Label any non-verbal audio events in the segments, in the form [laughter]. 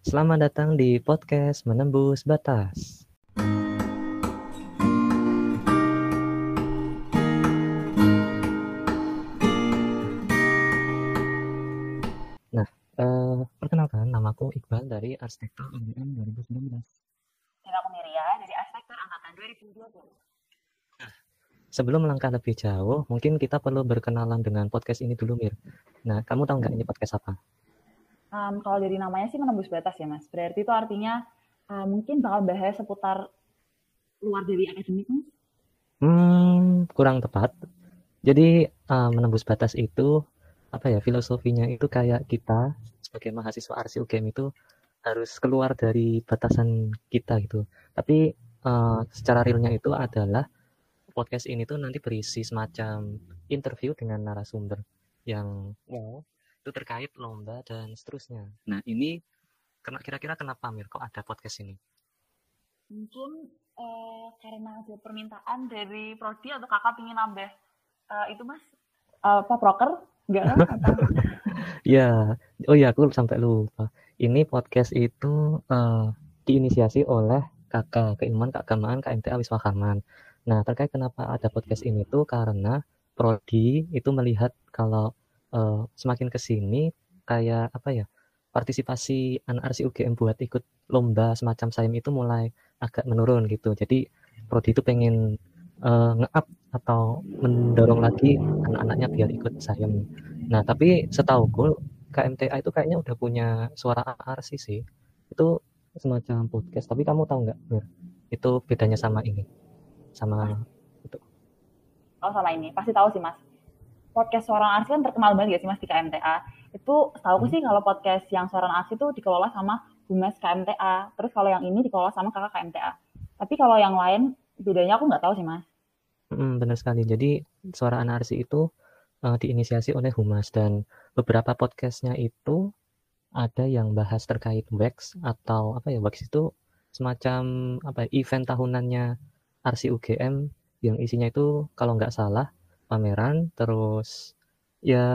Selamat datang di podcast Menembus Batas. Nah, eh, perkenalkan namaku Iqbal dari Arsitektur UGM 2019. Dan aku Miria dari Arsitektur Angkatan 2020. Sebelum melangkah lebih jauh, mungkin kita perlu berkenalan dengan podcast ini dulu, Mir. Nah, kamu tahu nggak ini podcast apa? Um, kalau dari namanya sih menembus batas ya, Mas. Berarti itu artinya uh, mungkin bakal bahas seputar luar dari akademik, Mas? Hmm, kurang tepat. Jadi, uh, menembus batas itu, apa ya, filosofinya itu kayak kita sebagai mahasiswa arsi UGM itu harus keluar dari batasan kita gitu. Tapi uh, secara realnya itu adalah podcast ini tuh nanti berisi semacam interview dengan narasumber yang wow, itu terkait lomba dan seterusnya. Nah, ini kira-kira kenapa Mir kok ada podcast ini? Mungkin uh, karena ada permintaan dari prodi atau kakak ingin nambah uh, itu Mas uh, apa proker? Enggak kan? [laughs] ya, oh ya aku sampai lupa. Ini podcast itu uh, diinisiasi oleh kakak keilmuan keagamaan KMTA Wisma Karman. Nah, terkait kenapa ada podcast ini tuh karena prodi itu melihat kalau uh, semakin ke sini kayak apa ya? partisipasi anak RC UGM buat ikut lomba semacam sayem itu mulai agak menurun gitu. Jadi prodi itu pengen uh, nge-up atau mendorong lagi anak-anaknya biar ikut sayem. Nah, tapi setauku KMTA itu kayaknya udah punya suara RC sih. Itu semacam podcast. Tapi kamu tahu nggak? Itu bedanya sama ini? sama itu. Oh sama ini, pasti tahu sih mas. Podcast Suara Arsi kan terkenal banget ya sih mas di KMTA. Itu tahu hmm. sih kalau podcast yang Suara Arsi itu dikelola sama Humas KMTA. Terus kalau yang ini dikelola sama kakak KMTA. Tapi kalau yang lain bedanya aku nggak tahu sih mas. Hmm, benar sekali. Jadi Suara Anarsi itu uh, diinisiasi oleh Humas dan beberapa podcastnya itu ada yang bahas terkait wax atau apa ya wax itu semacam apa ya, event tahunannya RC UGM yang isinya itu kalau nggak salah pameran terus ya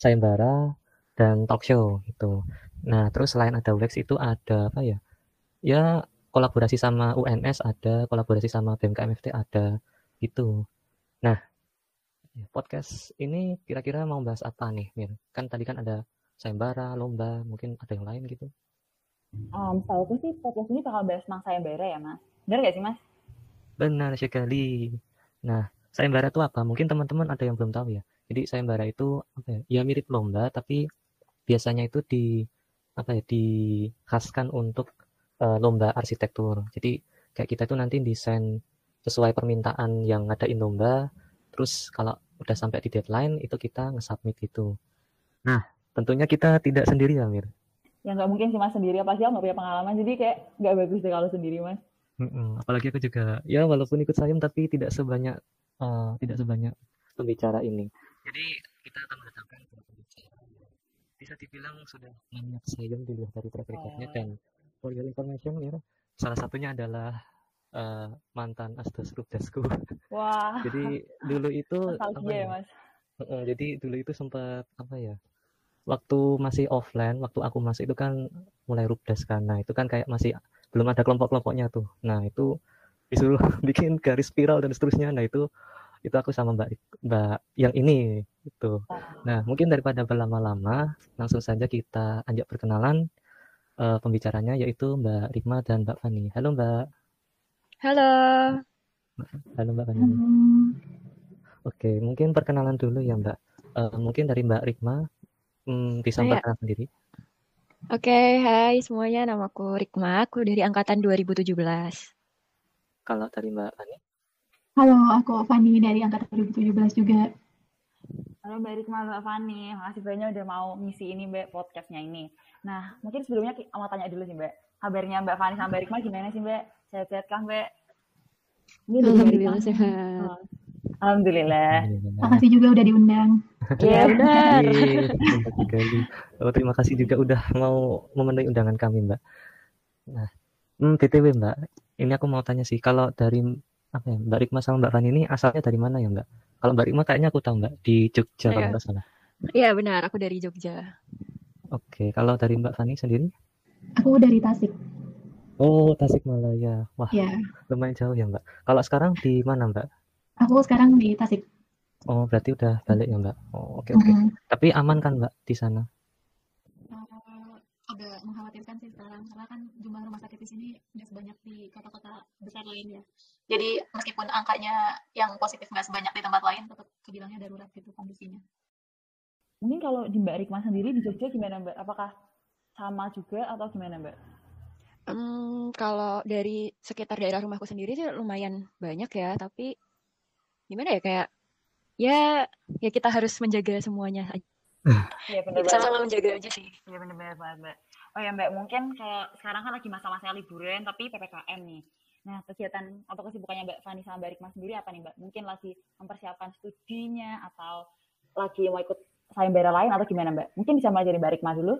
sayembara dan talk show gitu. Nah terus selain ada WEX itu ada apa ya? Ya kolaborasi sama UNS ada, kolaborasi sama BMKMFT ada gitu. Nah podcast ini kira-kira mau bahas apa nih Mir? Kan tadi kan ada sayembara, lomba, mungkin ada yang lain gitu. Um, aku sih podcast ini bakal bahas tentang sayembara ya mas. Benar gak sih mas? Benar sekali. Nah, sayembara itu apa? Mungkin teman-teman ada yang belum tahu ya. Jadi sayembara itu apa ya? Ya mirip lomba tapi biasanya itu di apa ya dikhaskan untuk uh, lomba arsitektur. Jadi kayak kita itu nanti desain sesuai permintaan yang ngadain lomba. Terus kalau udah sampai di deadline itu kita nge-submit itu. Nah, tentunya kita tidak sendiri ya, Mir. Ya nggak mungkin sih mas sendiri, apa sih nggak punya pengalaman. Jadi kayak nggak bagus deh kalau sendiri mas. Mm-mm. Apalagi aku juga ya walaupun ikut sayem tapi tidak sebanyak uh, tidak sebanyak pembicara ini. Jadi kita akan mendatangkan pembicara bisa dibilang sudah banyak sayem dilihat dari track recordnya dan for your information ya salah satunya adalah uh, mantan asdos rubdasku. Wah. [laughs] jadi dulu itu apa ya, mas. Uh, jadi dulu itu sempat apa ya waktu masih offline waktu aku masih itu kan mulai rubdas karena itu kan kayak masih belum ada kelompok-kelompoknya tuh nah itu disuruh [laughs] bikin garis spiral dan seterusnya. Nah itu itu aku sama mbak mbak yang ini itu nah mungkin daripada berlama-lama langsung saja kita ajak perkenalan uh, pembicaranya yaitu mbak Rikma dan mbak Fani. Halo mbak. Halo. Halo mbak Fani. Oke mungkin perkenalan dulu ya mbak. Uh, mungkin dari mbak Rikma hmm, bisa oh, ya. sendiri Oke, okay, hai semuanya. Namaku Rikma, aku dari angkatan 2017. Kalau dari Mbak Fani? Halo, aku Fani dari angkatan 2017 juga. Halo Mbak Rikma, Mbak Fani. Makasih banyak udah mau ngisi ini Mbak podcastnya ini. Nah, mungkin sebelumnya mau tanya dulu sih Mbak. Kabarnya Mbak Fani sama Mbak Rikma gimana sih Mbak? Sehat-sehat kah Mbak? Ini Alhamdulillah sehat. Alhamdulillah. Terima kasih juga udah diundang. Iya benar. Oh, terima kasih juga udah mau memenuhi undangan kami Mbak. Nah, hmm, btw Mbak, ini aku mau tanya sih, kalau dari apa ya, Mbak Rikma sama Mbak Fani ini asalnya dari mana ya Mbak? Kalau Mbak Rikma kayaknya aku tahu Mbak di Jogja kalau nggak salah. Iya benar, aku dari Jogja. Oke, kalau dari Mbak Fani sendiri? Aku dari Tasik. Oh, Tasikmalaya. Wah, Ya, lumayan jauh ya, Mbak. Kalau sekarang di mana, Mbak? aku sekarang di Tasik. Oh, berarti udah balik ya, Mbak. Oh, oke oke. Mm. Tapi aman kan, Mbak, di sana? Agak mengkhawatirkan sih sekarang karena kan jumlah rumah sakit di sini nggak sebanyak di kota-kota besar lainnya. Jadi meskipun angkanya yang positif nggak sebanyak di tempat lain, tetap kebilangnya darurat gitu kondisinya. Mungkin kalau di Mbak Rikma sendiri di Jogja gimana Mbak? Apakah sama juga atau gimana Mbak? Hmm, kalau dari sekitar daerah rumahku sendiri sih lumayan banyak ya, tapi gimana ya kayak ya ya kita harus menjaga semuanya aja. Iya benar banget. Sama-sama menjaga aja sih. Iya benar-benar banget Mbak. Oh ya Mbak, mungkin kalau sekarang kan lagi masa-masa liburan tapi PPKM nih. Nah, kegiatan atau kesibukannya Mbak Fani sama Mbak Rikma sendiri apa nih Mbak? Mungkin lagi mempersiapkan studinya atau lagi mau ikut sayembara lain atau gimana Mbak? Mungkin bisa mulai dari Mbak Rikma dulu.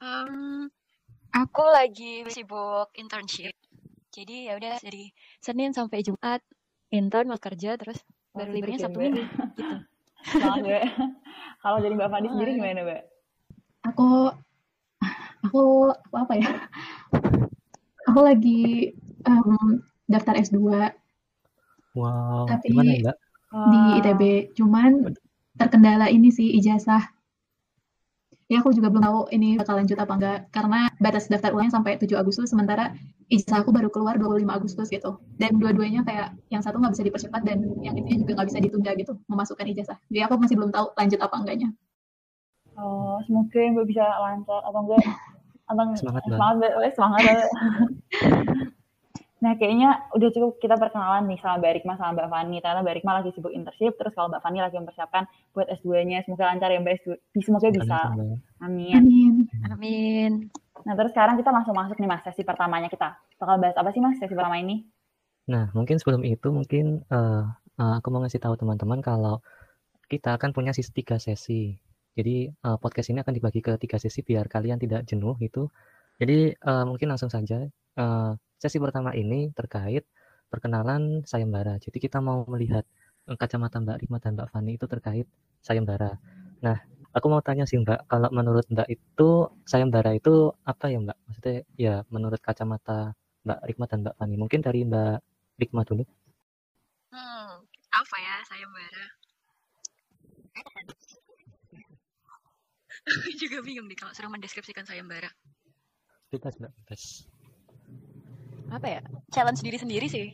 Em, aku lagi sibuk internship. Jadi ya udah dari Senin sampai Jumat intern mau kerja terus Wah, baru liburnya ya, Sabtu. Minggu gitu. [laughs] [laughs] Kalau dari Mbak Fani sendiri Semangat. gimana Mbak? Aku, aku, aku apa ya? Aku lagi em, daftar S2 Wow, Tapi- gimana Mbak? di Wah. ITB. Cuman terkendala ini sih ijazah. Ya aku juga belum tahu ini bakal lanjut apa enggak karena batas daftar ulangnya sampai 7 Agustus sementara ijazah aku baru keluar 25 Agustus gitu. Dan dua-duanya kayak yang satu nggak bisa dipercepat dan yang itu juga nggak bisa ditunda gitu memasukkan ijazah. Jadi aku masih belum tahu lanjut apa enggaknya. Oh, semoga Mbak bisa lancar atau enggak [laughs] atau Semangat, Mbak. semangat Mbak. Weh, semangat Mbak. [laughs] Nah, kayaknya udah cukup kita perkenalan nih sama Mbak Rikma sama Mbak Fani. Ternyata Mbak Rikma lagi sibuk internship, terus kalau Mbak Fani lagi mempersiapkan buat S2-nya. Semoga lancar ya Mbak S2. Semoga bisa. Amin. Amin. Amin. Nah, terus sekarang kita langsung masuk nih Mas, sesi pertamanya kita. Bakal bahas apa sih Mas sesi pertama ini? Nah, mungkin sebelum itu mungkin eh, eh, aku mau ngasih tahu teman-teman kalau kita akan punya sisi tiga sesi. Jadi eh, podcast ini akan dibagi ke tiga sesi biar kalian tidak jenuh gitu. Jadi eh, mungkin langsung saja eh, sesi pertama ini terkait perkenalan sayembara. Jadi kita mau melihat eh, kacamata Mbak Rima dan Mbak Fani itu terkait sayembara. Nah, aku mau tanya sih Mbak, kalau menurut Mbak itu sayembara itu apa ya Mbak? Maksudnya ya menurut kacamata Mbak Rikma dan Mbak Fani. Mungkin dari Mbak Rikma dulu. Hmm, apa ya sayembara? [laughs] Juga bingung nih kalau suruh mendeskripsikan sayembara. Bebas Mbak, bebas. Apa ya? Challenge diri sendiri sih,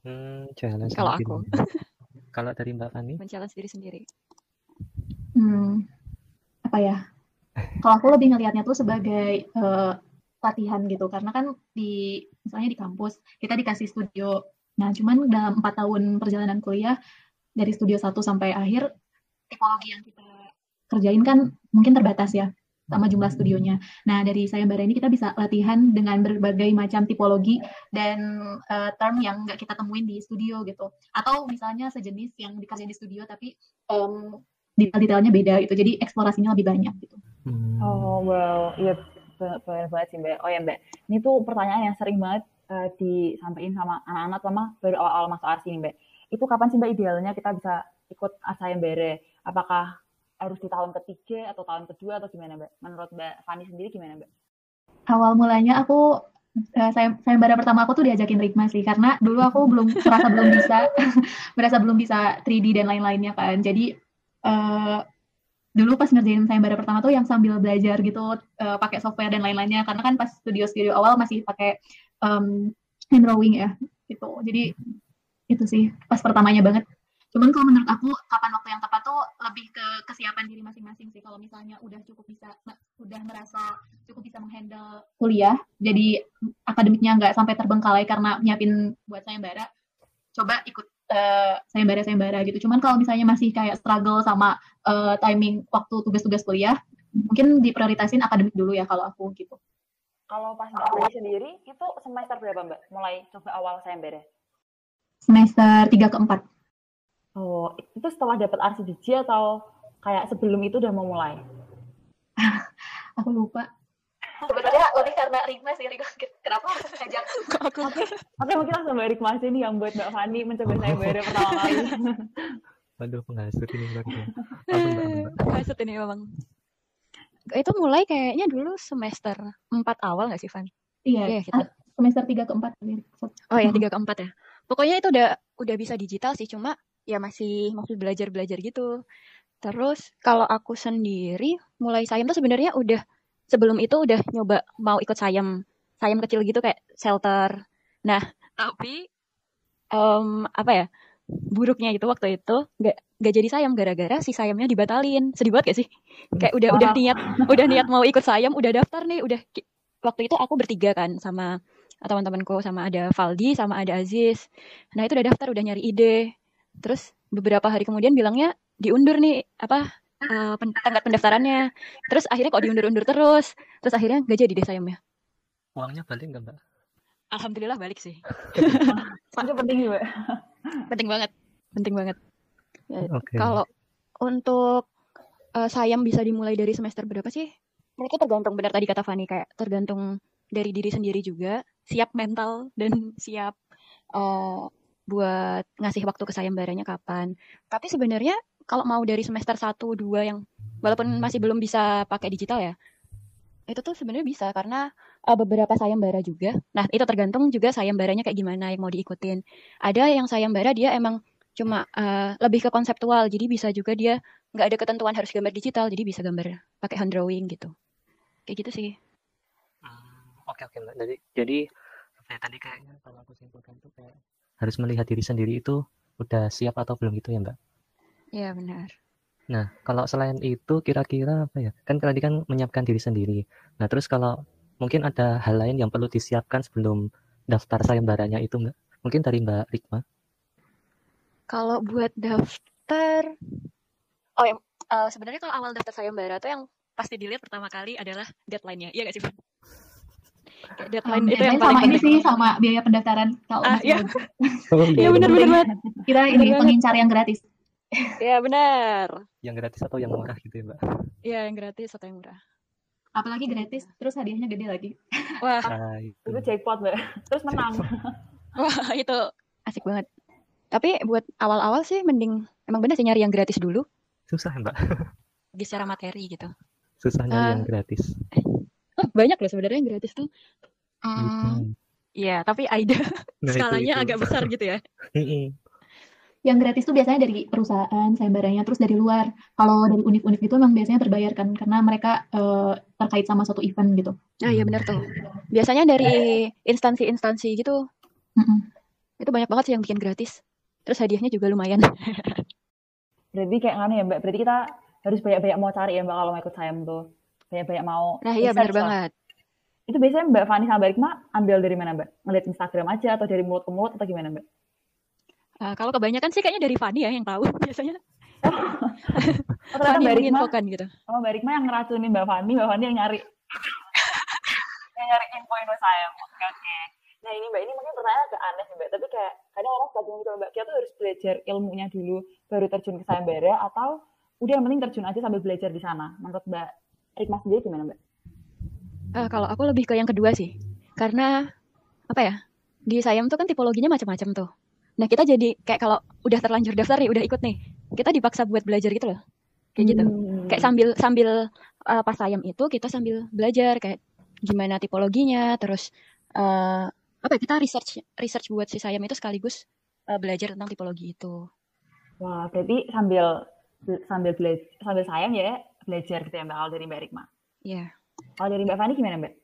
Hmm, challenge Kalau aku. [laughs] Kalau dari Mbak Fani? men-challenge diri sendiri. Hmm, apa ya? Kalau aku lebih ngelihatnya tuh sebagai eh, latihan gitu, karena kan di misalnya di kampus kita dikasih studio. Nah, cuman dalam empat tahun perjalanan kuliah dari studio 1 sampai akhir tipologi yang kita kerjain kan mungkin terbatas ya sama jumlah studionya. Nah, dari sayembara ini kita bisa latihan dengan berbagai macam tipologi dan eh, term yang nggak kita temuin di studio gitu. Atau misalnya sejenis yang dikerjain di studio tapi em, detail-detailnya beda gitu. Jadi eksplorasinya lebih banyak gitu. Hmm, Oh, wow. Iya, be- benar banget sih, Mbak. Oh ya, Mbak. Ini tuh pertanyaan yang sering banget eh, disampaikan sama anak-anak lama baru awal-awal masuk arsi nih, Mbak. Itu kapan sih, Mbak, idealnya kita bisa ikut sayembara? Apakah harus di tahun ketiga atau tahun kedua atau gimana, Mbak? Menurut Mbak Fani sendiri gimana, Mbak? Awal mulanya aku eh, saya sayembara pertama aku tuh diajakin Rikma sih karena dulu aku belum [laughs] merasa belum bisa [laughs] merasa belum bisa 3D dan lain-lainnya kan. Jadi eh, dulu pas ngerjain sayembara pertama tuh yang sambil belajar gitu eh, pakai software dan lain-lainnya karena kan pas studio-studio awal masih pakai em, hand drawing ya gitu. Jadi itu sih pas pertamanya banget. Cuman kalau menurut aku kapan waktu yang tepat tuh lebih ke kesiapan diri masing-masing sih. Kalau misalnya udah cukup bisa udah merasa cukup bisa menghandle kuliah, jadi akademiknya nggak sampai terbengkalai karena nyiapin buat sayembara, coba ikut eh, sayembara-sayembara gitu. Cuman kalau misalnya masih kayak struggle sama eh, timing waktu tugas-tugas kuliah, mungkin diprioritasin akademik dulu ya kalau aku gitu. Kalau pas Mbak Fani sendiri, itu semester berapa, Mbak? Mulai coba awal sayembara? Semester 3 ke 4. Oh, itu setelah dapat RCDJ atau kayak sebelum itu udah mau mulai? [laughs] Aku lupa. Sebenarnya lebih karena Rigma sih, Rigma kenapa ngajak Kok aku Oke, mungkin langsung Mbak Rikma aja nih yang buat Mbak Fani mencoba sayembara [laughs] pertama kali. Waduh, penghasut ini Mbak. Maksud [laughs] ini memang. itu mulai kayaknya dulu semester 4 awal nggak sih, Van? Iya, Iya, kita. ah, semester 3 ke 4. Oh ya, tiga ke empat ya. Pokoknya itu udah udah bisa digital sih, cuma ya masih masih belajar-belajar gitu. Terus kalau aku sendiri mulai sayam tuh sebenarnya udah sebelum itu udah nyoba mau ikut sayam sayam kecil gitu kayak shelter. Nah, tapi em, apa ya? Buruknya itu waktu itu nggak nggak jadi sayam gara-gara si sayamnya dibatalin. Sedih banget gak sih? Kayak udah udah Wah. niat udah niat mau ikut sayam, udah daftar nih, udah waktu itu aku bertiga kan sama teman-temanku sama ada Valdi sama ada Aziz. Nah, itu udah daftar, udah nyari ide. Terus beberapa hari kemudian bilangnya diundur nih apa eh, pen- tenggat pendaftarannya. Terus akhirnya kok diundur-undur terus. Terus akhirnya nggak jadi deh sayamnya. Uangnya balik nggak mbak? Alhamdulillah balik sih. [laughs] Itu penting juga. Penting banget. Penting banget. Ya, Oke. Kalau untuk eh, sayam bisa dimulai dari semester berapa sih? Menurutku tergantung benar tadi kata Fani kayak tergantung dari diri sendiri juga, siap mental dan siap eh, buat ngasih waktu ke sayembaranya kapan. Tapi sebenarnya kalau mau dari semester 1 2 yang walaupun masih belum bisa pakai digital ya. Itu tuh sebenarnya bisa karena eh, beberapa sayembara juga. Nah, itu tergantung juga sayembaranya kayak gimana yang mau diikutin. Ada yang sayembara dia emang cuma eh, lebih ke konseptual jadi bisa juga dia nggak ada ketentuan harus gambar digital jadi bisa gambar pakai hand drawing gitu kayak gitu sih Hmm, Oke oke mbak. Jadi jadi apa ya, tadi kayaknya kalau aku simpulkan tuh kayak harus melihat diri sendiri itu udah siap atau belum gitu ya mbak. ya benar Nah kalau selain itu kira-kira apa ya? Kan tadi kan menyiapkan diri sendiri. Nah terus kalau mungkin ada hal lain yang perlu disiapkan sebelum daftar sayembaranya itu mbak? Mungkin dari mbak Rikma. kalau buat daftar oh ya eh, sebenarnya kalau awal daftar sayembara tuh yang pasti dilihat pertama kali adalah deadline-nya iya gak sih deadline Um, itu yang sama ini sih sama biaya pendaftaran kalau Ah, [laughs] iya. iya benar benar banget Kita ini pengincar yang gratis. [laughs] ya benar Yang gratis atau yang murah gitu ya mbak? ya yang gratis atau yang murah Apalagi gratis, terus hadiahnya gede lagi. [laughs] wah Nah itu. Itu jackpot, Mbak. Terus menang. wah itu asik banget tapi buat awal-awal sih mending emang bener sih nyari yang gratis dulu Susah mbak. bagi secara materi gitu Susah nyari Ah. yang gratis. Banyak loh sebenarnya yang gratis tuh. Hmm, Hmm. Iya, tapi AIDA [laughs] Nah, itu- skalanya itu. agak besar gitu ya. Yang gratis tuh biasanya dari perusahaan, sayembaranya, terus dari luar. Kalau dari univ-univ itu emang biasanya terbayarkan karena mereka eh, terkait sama suatu event gitu. Nah, iya benar tuh. Biasanya dari instansi-instansi gitu, Mm-mm. itu banyak banget sih yang bikin gratis. Terus hadiahnya juga lumayan. [laughs] Berarti kayak nganu ya, Mbak. Berarti kita harus banyak-banyak mau cari ya, Mbak, kalau mau ikut sayam tuh. Banyak-banyak mau Nah, iya benar banget. Itu biasanya Mbak Fani sama Mbak Rikma ambil dari mana, Mbak? Ngeliat Instagram aja atau dari mulut ke mulut atau gimana, Mbak? Ah, kalau kebanyakan sih kayaknya dari Fani ya yang tahu [laughs] biasanya. Oh, ternyata Fani Mbak Rikma, gitu. oh, Mbak Rikma yang ngeracunin Mbak Fani, Mbak Fani yang nyari. [laughs] yang nyari info-info sayam. Oke, oke. Nah, ini Mbak, ini mungkin pertanyaan agak aneh sih, Mbak. Tapi kayak kadang orang suka gitu, Mbak. Kita tuh harus belajar ilmunya dulu, baru terjun ke sayembara, atau udah yang penting terjun aja sambil belajar di sana. Menurut Mbak Rikma sendiri gimana, Mbak? Ah, kalau aku lebih ke yang kedua sih. Karena apa ya? Di Sayam tuh kan tipologinya macam-macam tuh. Nah, kita jadi kayak kalau udah terlanjur daftar nih, udah ikut nih. Kita dipaksa buat belajar gitu loh. Kayak gitu. Hmm. kayak sambil sambil uh, pas sayam itu kita sambil belajar kayak gimana tipologinya terus uh, apa ya, kita research research buat si sayam itu sekaligus uh, belajar tentang tipologi itu Wah, berarti sambil sambil belajar sambil sayang ya belajar gitu ya Mbak kalau dari Mbak Rikma. ya Kalau dari Mbak Fani gimana Mbak?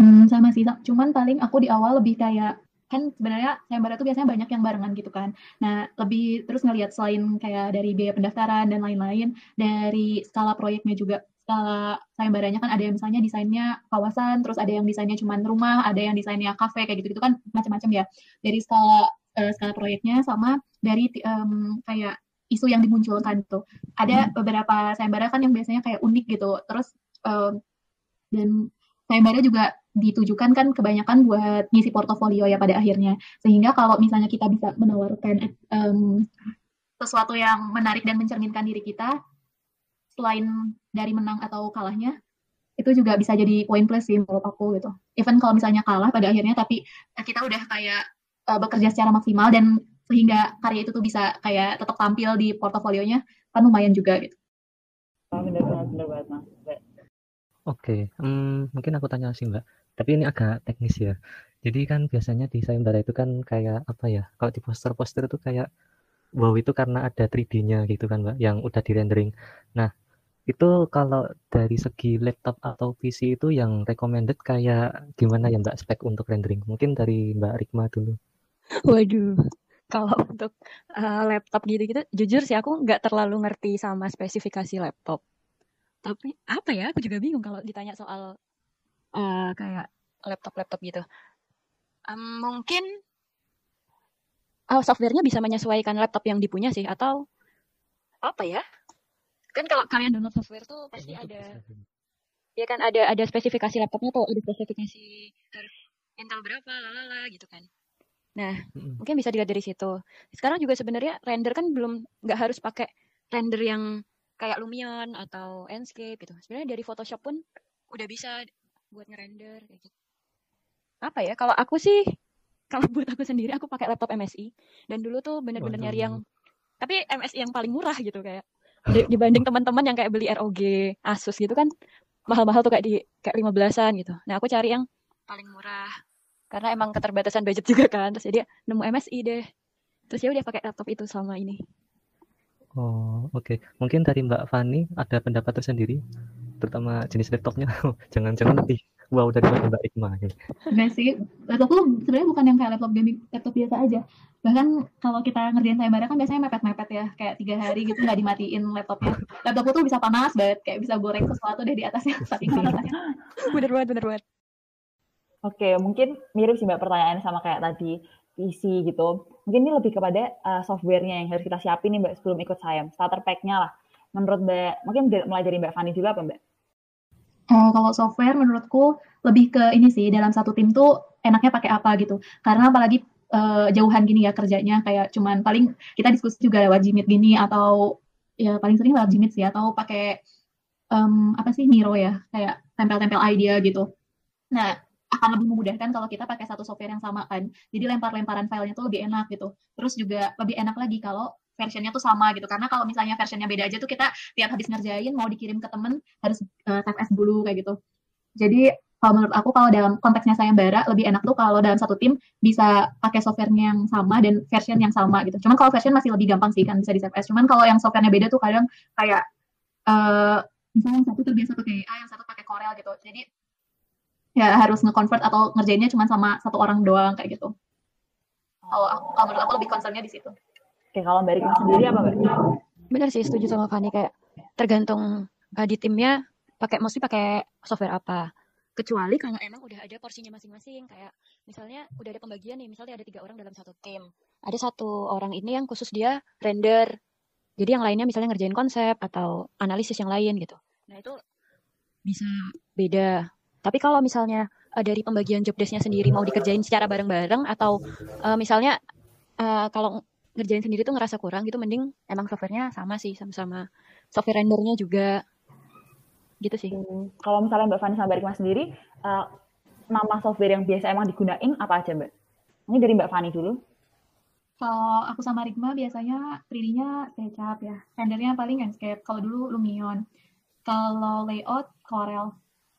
Hmm, sama sih, cuman paling aku di awal lebih kayak kan sebenarnya sayembara tuh biasanya banyak yang barengan gitu kan. Nah, lebih terus ngelihat selain kayak dari biaya pendaftaran dan lain-lain, dari skala proyeknya juga skala sayembaranya kan ada yang misalnya desainnya kawasan, terus ada yang desainnya cuman rumah, ada yang desainnya kafe kayak gitu-gitu kan macam-macam ya. Dari skala eh, skala proyeknya sama dari em, kayak isu yang dimunculkan tuh. Ada beberapa sayembara kan yang biasanya kayak unik gitu. Terus em, dan sayembara juga ditujukan kan kebanyakan buat ngisi portofolio ya pada akhirnya. Sehingga kalau misalnya kita bisa menawarkan em, sesuatu yang menarik dan mencerminkan diri kita, selain dari menang atau kalahnya, itu juga bisa jadi poin plus sih menurut aku gitu. Even kalau misalnya kalah pada akhirnya, tapi kita udah kayak eh, bekerja secara maksimal dan sehingga karya itu tuh bisa kayak tetap tampil di portofolionya, kan lumayan juga gitu. Banget, banget Mas. Oke, mmm, mungkin aku tanya sih, Mbak, tapi ini agak teknis ya. Jadi kan biasanya di sayembara itu kan kayak, apa ya, kalau di poster-poster itu kayak, wow itu karena ada 3D-nya gitu kan, Mbak, yang udah di-rendering. Nah, itu kalau dari segi laptop atau PC itu yang recommended kayak gimana ya, Mbak, spek untuk rendering? Mungkin dari Mbak Rikma dulu. Waduh, kalau untuk, uh, laptop gitu-gitu, jujur sih aku nggak terlalu ngerti sama spesifikasi laptop. Tapi, apa ya, aku juga bingung kalau ditanya soal, uh, kayak laptop-laptop gitu. Um, mungkin oh, software-nya bisa menyesuaikan laptop yang dipunya sih, atau apa ya? Kan kalau kalian download software tuh pasti ada ya kan ada ada spesifikasi laptopnya tuh, ada spesifikasi harus Intel berapa, lalala gitu kan. Nah, Mhm. mungkin bisa dilihat dari situ. Sekarang juga sebenarnya render kan belum nggak harus pakai render yang kayak Lumion atau Enscape gitu. Sebenarnya dari Photoshop pun udah bisa buat ngerender kayak gitu. Apa ya? Kalau aku sih [laughs] kalau buat aku sendiri aku pakai laptop MSI dan dulu tuh bener-bener nyari yang tapi MSI yang paling murah gitu kayak di- dibanding teman-teman yang kayak beli ROG, Asus gitu kan mahal-mahal tuh kayak di kayak 15-an gitu. Nah, aku cari yang paling murah karena emang keterbatasan budget juga kan. Terus jadi nemu MSI deh. Terus ya udah pakai laptop itu selama ini. Oh, oke. Mungkin dari Mbak Fani ada pendapat tersendiri, terutama jenis laptopnya. [laughs] Jangan-jangan lebih wow daripada Mbak Rikma ini. Enggak sih, laptopku sebenarnya bukan yang kayak laptop gaming, laptop biasa aja. Bahkan kalau kita ngerjain sayembara kan biasanya mepet-mepet ya, kayak tiga hari gitu nggak dimatiin laptopnya. Laptopku tuh bisa panas banget, kayak bisa goreng sesuatu deh di atasnya, saking panasnya. bener banget, bener banget. Oke, mungkin mirip sih Mbak pertanyaannya sama kayak tadi PC gitu. Mungkin ini lebih kepada uh, softwarenya yang harus kita siapin nih Mbak sebelum ikut SAYAM. Starter pack-nya lah. Menurut Mbak, mungkin mulai dari Mbak Fani juga apa Mbak? Uh, kalau software menurutku lebih ke ini sih dalam satu tim tuh enaknya pakai apa gitu. Karena apalagi uh, jauhan gini ya kerjanya kayak cuman paling kita diskusi juga lewat Jimit gini atau ya paling sering lewat Jimit sih atau pakai um, apa sih Miro ya kayak tempel-tempel idea gitu. Nah akan lebih memudahkan kalau kita pakai satu software yang sama kan. Jadi lempar-lemparan filenya tuh lebih enak gitu. Terus juga lebih enak lagi kalau versionnya tuh sama gitu. Karena kalau misalnya versionnya beda aja tuh kita tiap habis ngerjain mau dikirim ke temen harus uh, type dulu kayak gitu. Jadi kalau menurut aku kalau dalam konteksnya sayembara lebih enak tuh kalau dalam satu tim bisa pakai softwarenya yang sama dan version yang sama gitu. Cuman kalau version masih lebih gampang sih kan bisa di save. Cuman kalau yang softwarenya beda tuh kadang kayak uh, misalnya yang satu terbiasa pakai A, yang satu pakai Corel gitu. Jadi ya harus nge-convert atau ngerjainnya cuma sama satu orang doang kayak gitu. Kalau kalau menurut aku lebih concernnya di situ. Oke, kalau Mbak Rikma sendiri apa Mbak? Bener sih, setuju sama Fani kayak tergantung uh, di timnya pakai mesti pakai software apa. Kecuali kalau emang udah ada porsinya masing-masing kayak misalnya udah ada pembagian nih, misalnya ada tiga orang dalam satu tim. Ada satu orang ini yang khusus dia render. Jadi yang lainnya misalnya ngerjain konsep atau analisis yang lain gitu. Nah itu bisa beda. Tapi kalau misalnya uh, dari pembagian job desk-nya sendiri mau dikerjain secara bareng-bareng atau uh, misalnya uh, kalau ngerjain sendiri tuh ngerasa kurang gitu mending emang softwarenya sama sih sama-sama software rendernya juga gitu sih Hmm, kalau misalnya Mbak Fani sama Mbak Rikma sendiri uh, nama software yang biasa emang digunain apa aja Mbak? Ini dari Mbak Fani dulu. Kalau aku sama Rigma biasanya 3D-nya SketchUp ya. Rendernya paling Enscape. Kalau dulu Lumion. Kalau layout Corel.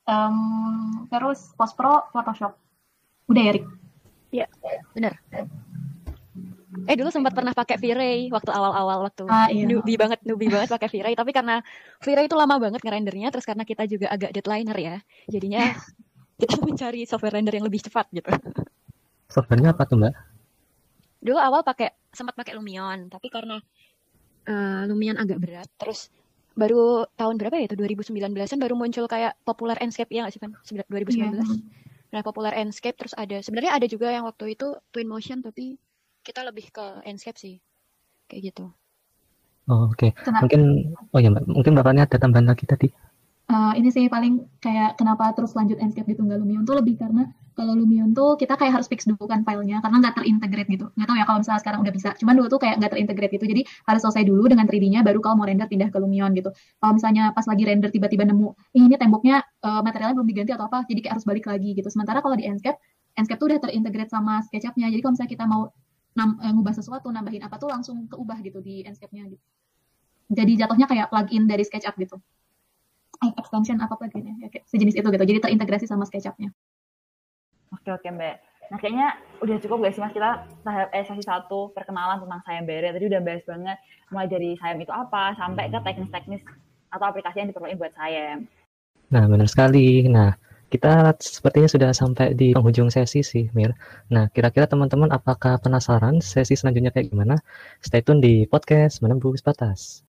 Um, terus Post Pro Photoshop. Udah ya, Rik? Iya, bener. Eh dulu sempat pernah pakai V-Ray waktu awal-awal waktu Ah, iya. newbie banget newbie banget pakai V-Ray tapi karena V-Ray itu lama banget ngerendernya terus karena kita juga agak deadlineer ya jadinya [laughs] kita mencari software render yang lebih cepat gitu. Softwarenya apa tuh, Mbak? Dulu awal pakai sempat pakai Lumion tapi karena uh, Lumion agak berat terus baru tahun berapa ya itu 2019-an baru muncul kayak popular Enscape ya nggak sih kan 2019. Iya. Nah, popular Enscape terus ada sebenarnya ada juga yang waktu itu Twin Motion tapi kita lebih ke Enscape sih. Kayak gitu. Oh, oke. Kenapa? Mungkin oh ya, Mbak. Mungkin Mbak Fani ada tambahan lagi tadi. Uh, ini sih paling kayak kenapa terus lanjut Enscape gitu nggak Lumion tuh lebih karena kalau Lumion tuh kita kayak harus fix dulu kan filenya karena nggak terintegrate gitu. Nggak tahu ya kalau misalnya sekarang udah bisa. Cuman dulu tuh kayak nggak terintegrate gitu. Jadi harus selesai dulu dengan 3D-nya baru kalau mau render pindah ke Lumion gitu. Kalau misalnya pas lagi render tiba-tiba nemu "Ih, ini temboknya uh, materialnya belum diganti atau apa, jadi kayak harus balik lagi gitu. Sementara kalau di Enscape, Enscape tuh udah terintegrate sama SketchUp-nya. Jadi kalau misalnya kita mau uh, ngubah sesuatu, nambahin apa tuh langsung keubah gitu di Enscape-nya gitu. Jadi jatuhnya kayak plugin dari SketchUp gitu. eh, extension apa plugin ya sejenis itu gitu. Jadi terintegrasi sama SketchUp-nya. Oke oke Mbak. Nah kayaknya udah cukup guys mas kita tahap eh, sesi satu perkenalan tentang sayembara. Tadi udah bahas banget mulai dari sayem itu apa sampai ke teknis-teknis atau aplikasi yang diperlukan buat sayem. Nah benar sekali. Nah kita sepertinya sudah sampai di penghujung sesi sih, Mir. Nah, kira-kira teman-teman apakah penasaran sesi selanjutnya kayak gimana? Stay tune di podcast Menembus Batas.